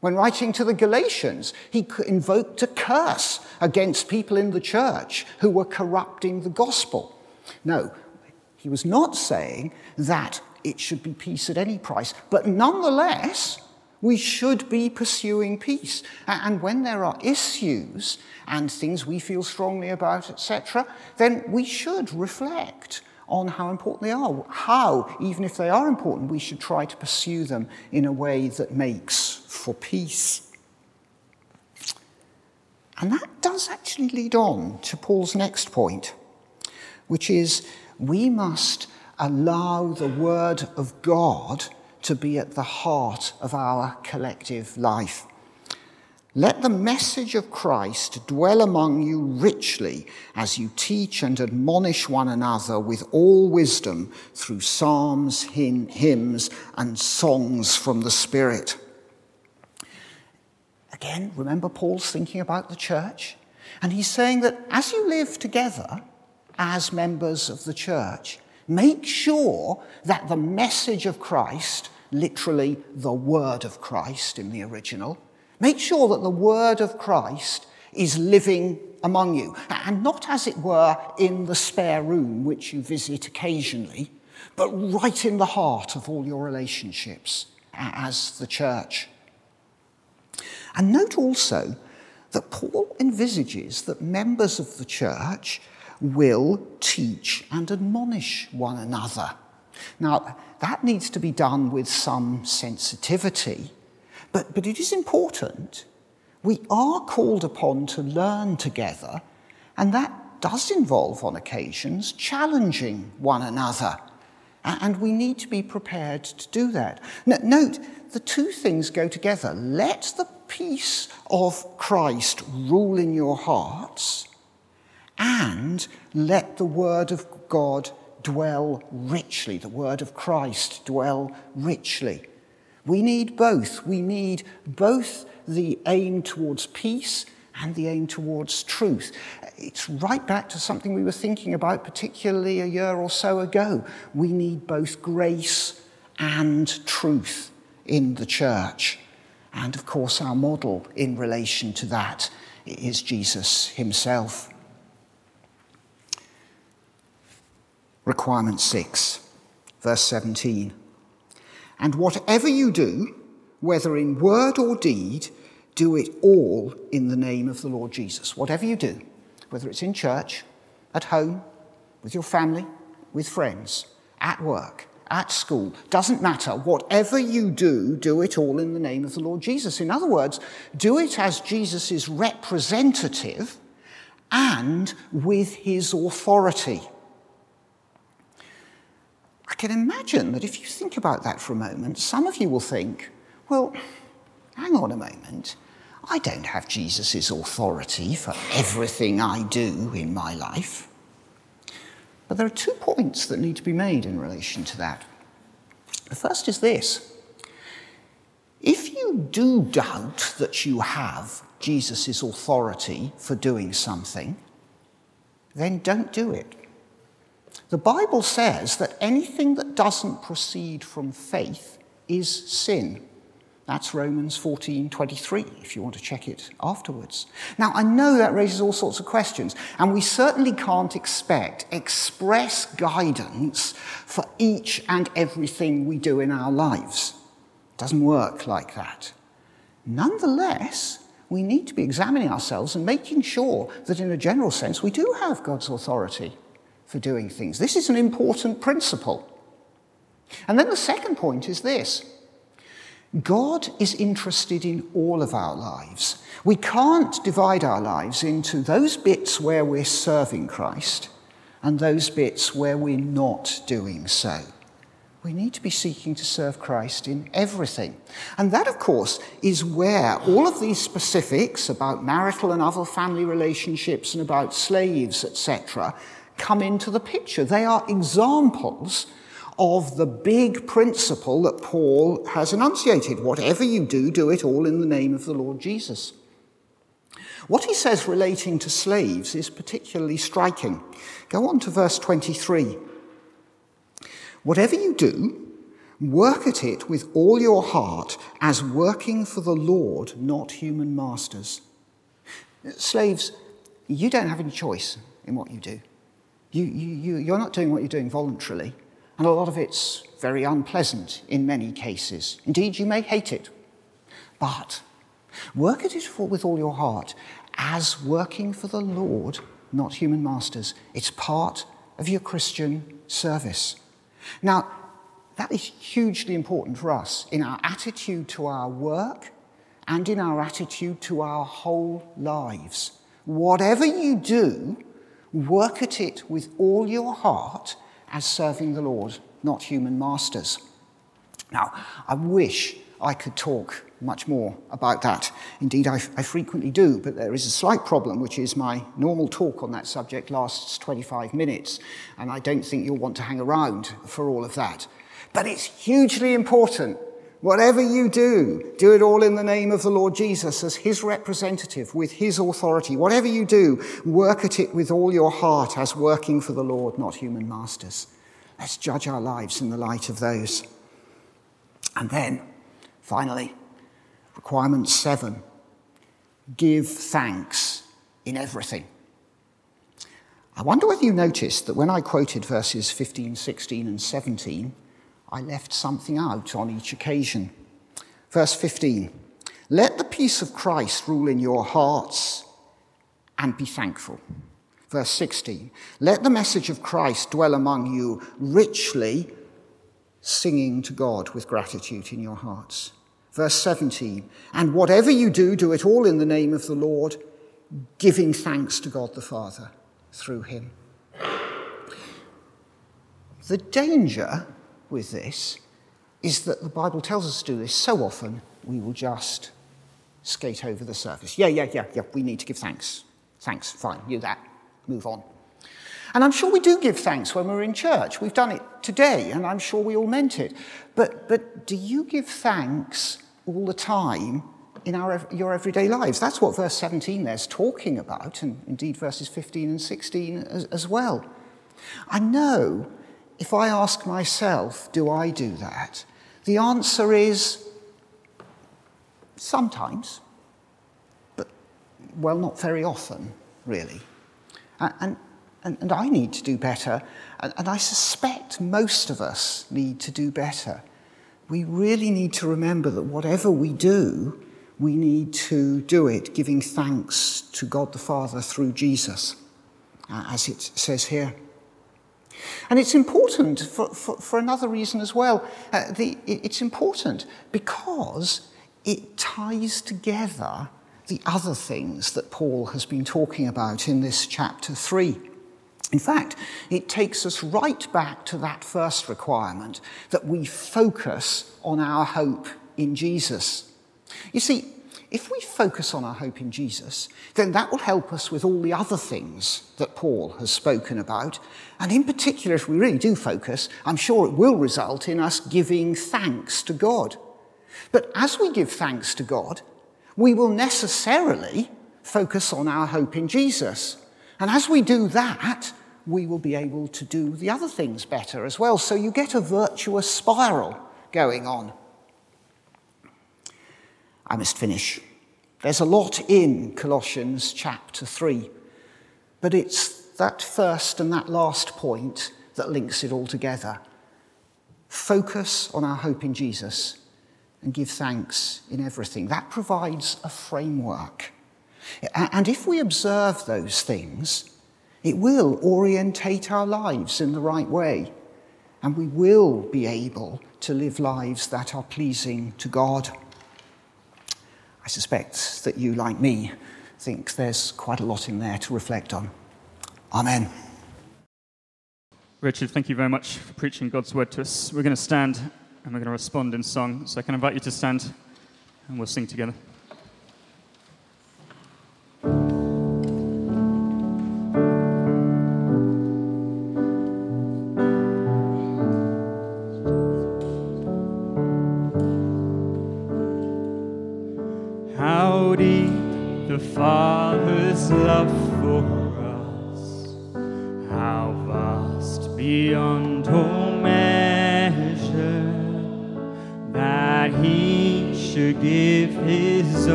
When writing to the Galatians, he invoked a curse against people in the church who were corrupting the gospel. No, he was not saying that it should be peace at any price, but nonetheless, we should be pursuing peace. And when there are issues and things we feel strongly about, etc., then we should reflect on how important they are. How, even if they are important, we should try to pursue them in a way that makes for peace. And that does actually lead on to Paul's next point, which is we must allow the Word of God to be at the heart of our collective life. Let the message of Christ dwell among you richly as you teach and admonish one another with all wisdom through psalms, hymns, and songs from the Spirit. Again, remember Paul's thinking about the church? And he's saying that as you live together as members of the church, make sure that the message of Christ, literally the word of Christ in the original, make sure that the word of Christ is living among you, and not as it were in the spare room which you visit occasionally, but right in the heart of all your relationships as the church. And note also that Paul envisages that members of the church will teach and admonish one another. Now, that needs to be done with some sensitivity, but, but it is important. We are called upon to learn together, and that does involve, on occasions, challenging one another. And we need to be prepared to do that. Note, the two things go together. Let the peace of Christ rule in your hearts, and let the word of God dwell richly, the word of Christ dwell richly. We need both. We need both the aim towards peace and the aim towards truth. It's right back to something we were thinking about, particularly a year or so ago. We need both grace and truth in the church. And of course, our model in relation to that is Jesus himself. Requirement 6, verse 17. And whatever you do, whether in word or deed, do it all in the name of the Lord Jesus. Whatever you do, whether it's in church, at home, with your family, with friends, at work, at school, doesn't matter. Whatever you do, do it all in the name of the Lord Jesus. In other words, do it as Jesus' representative and with his authority. Can imagine that if you think about that for a moment, some of you will think, well, hang on a moment. I don't have Jesus' authority for everything I do in my life. But there are two points that need to be made in relation to that. The first is this if you do doubt that you have Jesus' authority for doing something, then don't do it. The Bible says that anything that doesn't proceed from faith is sin. That's Romans 14:23 if you want to check it afterwards. Now I know that raises all sorts of questions and we certainly can't expect express guidance for each and everything we do in our lives. It doesn't work like that. Nonetheless, we need to be examining ourselves and making sure that in a general sense we do have God's authority for doing things. This is an important principle. And then the second point is this God is interested in all of our lives. We can't divide our lives into those bits where we're serving Christ and those bits where we're not doing so. We need to be seeking to serve Christ in everything. And that, of course, is where all of these specifics about marital and other family relationships and about slaves, etc., come into the picture. They are examples of the big principle that Paul has enunciated. Whatever you do, do it all in the name of the Lord Jesus. What he says relating to slaves is particularly striking. Go on to verse 23. Whatever you do, work at it with all your heart as working for the Lord, not human masters. Slaves, you don't have any choice in what you do. You, you, you, you're not doing what you're doing voluntarily, and a lot of it's very unpleasant in many cases. Indeed, you may hate it. But work at it with all your heart as working for the Lord, not human masters. It's part of your Christian service. Now, that is hugely important for us in our attitude to our work and in our attitude to our whole lives. Whatever you do, work at it with all your heart as serving the Lord, not human masters. Now, I wish I could talk much more about that. Indeed, I, frequently do, but there is a slight problem, which is my normal talk on that subject lasts 25 minutes, and I don't think you'll want to hang around for all of that. But it's hugely important. Whatever you do, do it all in the name of the Lord Jesus as his representative with his authority. Whatever you do, work at it with all your heart as working for the Lord, not human masters. Let's judge our lives in the light of those. And then, finally, requirement seven give thanks in everything. I wonder whether you noticed that when I quoted verses 15, 16, and 17, I left something out on each occasion. Verse 15 Let the peace of Christ rule in your hearts and be thankful. Verse 16 Let the message of Christ dwell among you richly, singing to God with gratitude in your hearts. Verse 17 And whatever you do, do it all in the name of the Lord, giving thanks to God the Father through him. The danger with this is that the Bible tells us to do this so often, we will just skate over the surface. Yeah, yeah, yeah, yeah, we need to give thanks. Thanks, fine, you that, move on. And I'm sure we do give thanks when we're in church. We've done it today, and I'm sure we all meant it. But, but do you give thanks all the time in our, your everyday lives? That's what verse 17 there's talking about, and indeed verses 15 and 16 as, as well. I know if I ask myself, do I do that? The answer is sometimes, but well, not very often, really. And, and, and I need to do better, and, and I suspect most of us need to do better. We really need to remember that whatever we do, we need to do it giving thanks to God the Father through Jesus, as it says here. And it's important for, for, for another reason as well. Uh, the, it's important because it ties together the other things that Paul has been talking about in this chapter 3. In fact, it takes us right back to that first requirement that we focus on our hope in Jesus. You see, if we focus on our hope in Jesus, then that will help us with all the other things that Paul has spoken about. And in particular, if we really do focus, I'm sure it will result in us giving thanks to God. But as we give thanks to God, we will necessarily focus on our hope in Jesus. And as we do that, we will be able to do the other things better as well. So you get a virtuous spiral going on. I must finish. There's a lot in Colossians chapter 3, but it's that first and that last point that links it all together. Focus on our hope in Jesus and give thanks in everything. That provides a framework. And if we observe those things, it will orientate our lives in the right way, and we will be able to live lives that are pleasing to God. I suspect that you, like me, think there's quite a lot in there to reflect on. Amen. Richard, thank you very much for preaching God's word to us. We're going to stand and we're going to respond in song. So I can invite you to stand and we'll sing together.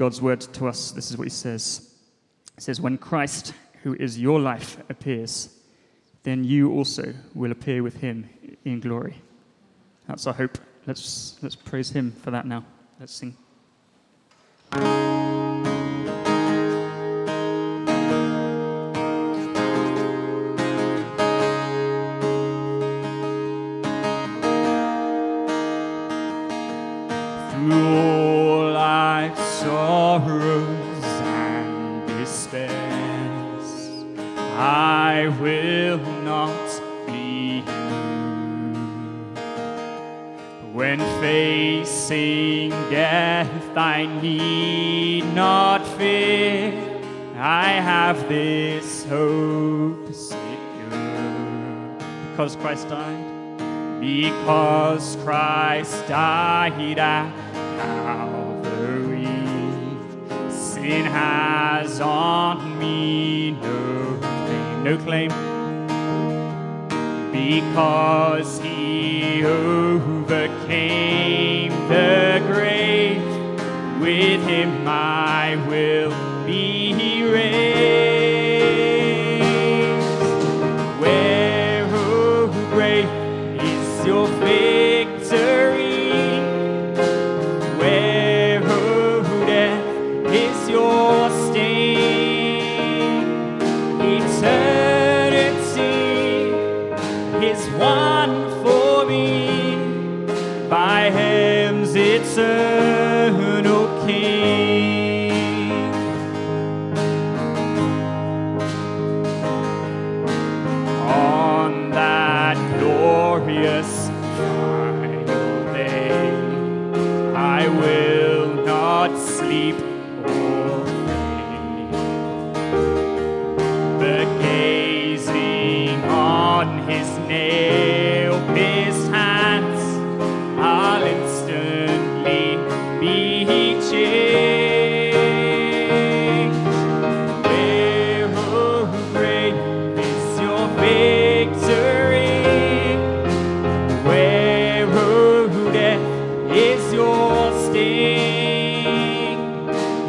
God's word to us, this is what he says. He says, When Christ, who is your life, appears, then you also will appear with him in glory. That's our hope. Let's, let's praise him for that now. Let's sing. Ahira, Calvary. Sin has on me no claim, no claim, because He.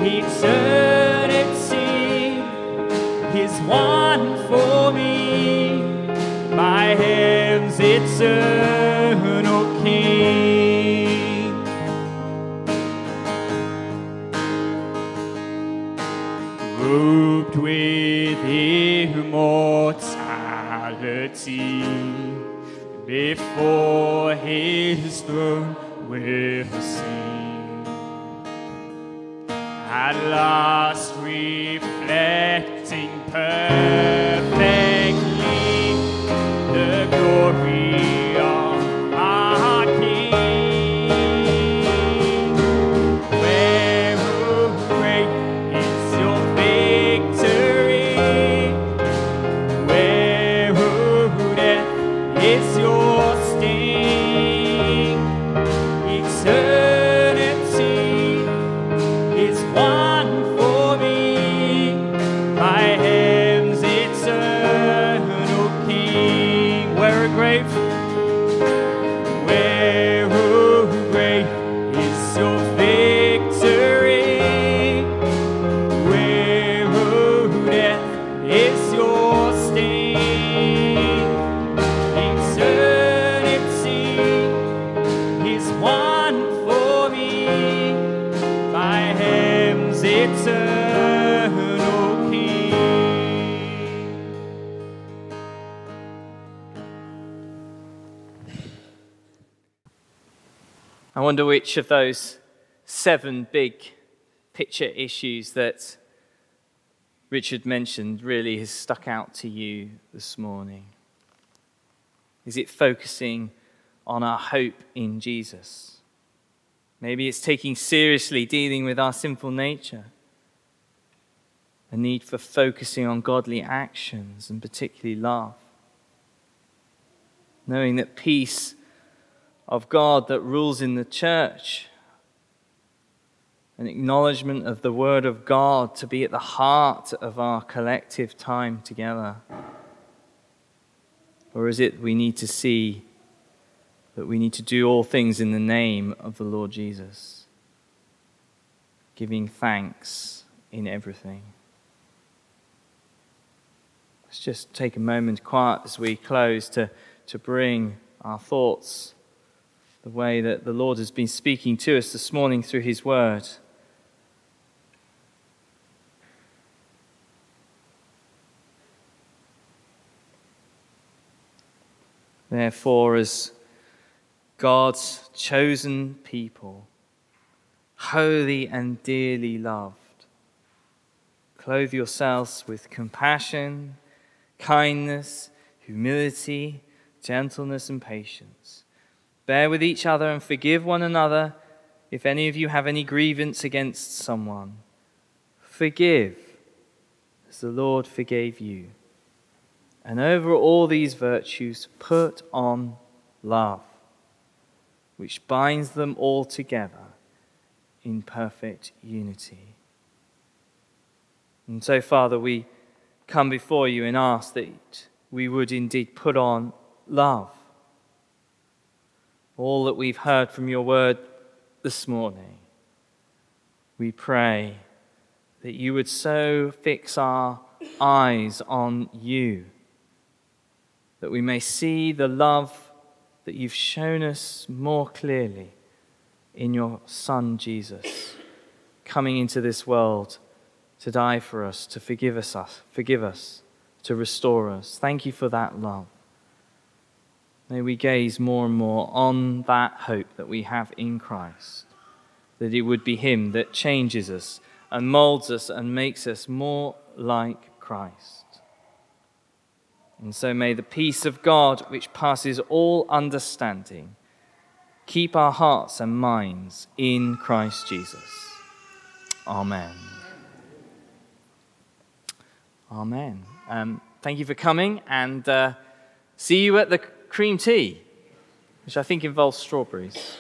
Eternity is won for me by heaven's eternal King. Robed with immortality, before his throne wonder which of those seven big picture issues that Richard mentioned really has stuck out to you this morning. Is it focusing on our hope in Jesus? Maybe it's taking seriously dealing with our sinful nature, a need for focusing on godly actions and particularly love. Knowing that peace of God that rules in the church, an acknowledgement of the Word of God to be at the heart of our collective time together? Or is it we need to see that we need to do all things in the name of the Lord Jesus, giving thanks in everything? Let's just take a moment quiet as we close to, to bring our thoughts the way that the Lord has been speaking to us this morning through His Word. Therefore, as God's chosen people, holy and dearly loved, clothe yourselves with compassion, kindness, humility, gentleness, and patience. Bear with each other and forgive one another if any of you have any grievance against someone. Forgive as the Lord forgave you. And over all these virtues, put on love, which binds them all together in perfect unity. And so, Father, we come before you and ask that we would indeed put on love. All that we've heard from your word this morning, we pray that you would so fix our eyes on you that we may see the love that you've shown us more clearly in your Son Jesus, coming into this world to die for us, to forgive us, forgive us, to restore us. Thank you for that love. May we gaze more and more on that hope that we have in Christ, that it would be Him that changes us and molds us and makes us more like Christ. And so may the peace of God, which passes all understanding, keep our hearts and minds in Christ Jesus. Amen. Amen. Um, thank you for coming and uh, see you at the cream tea, which I think involves strawberries.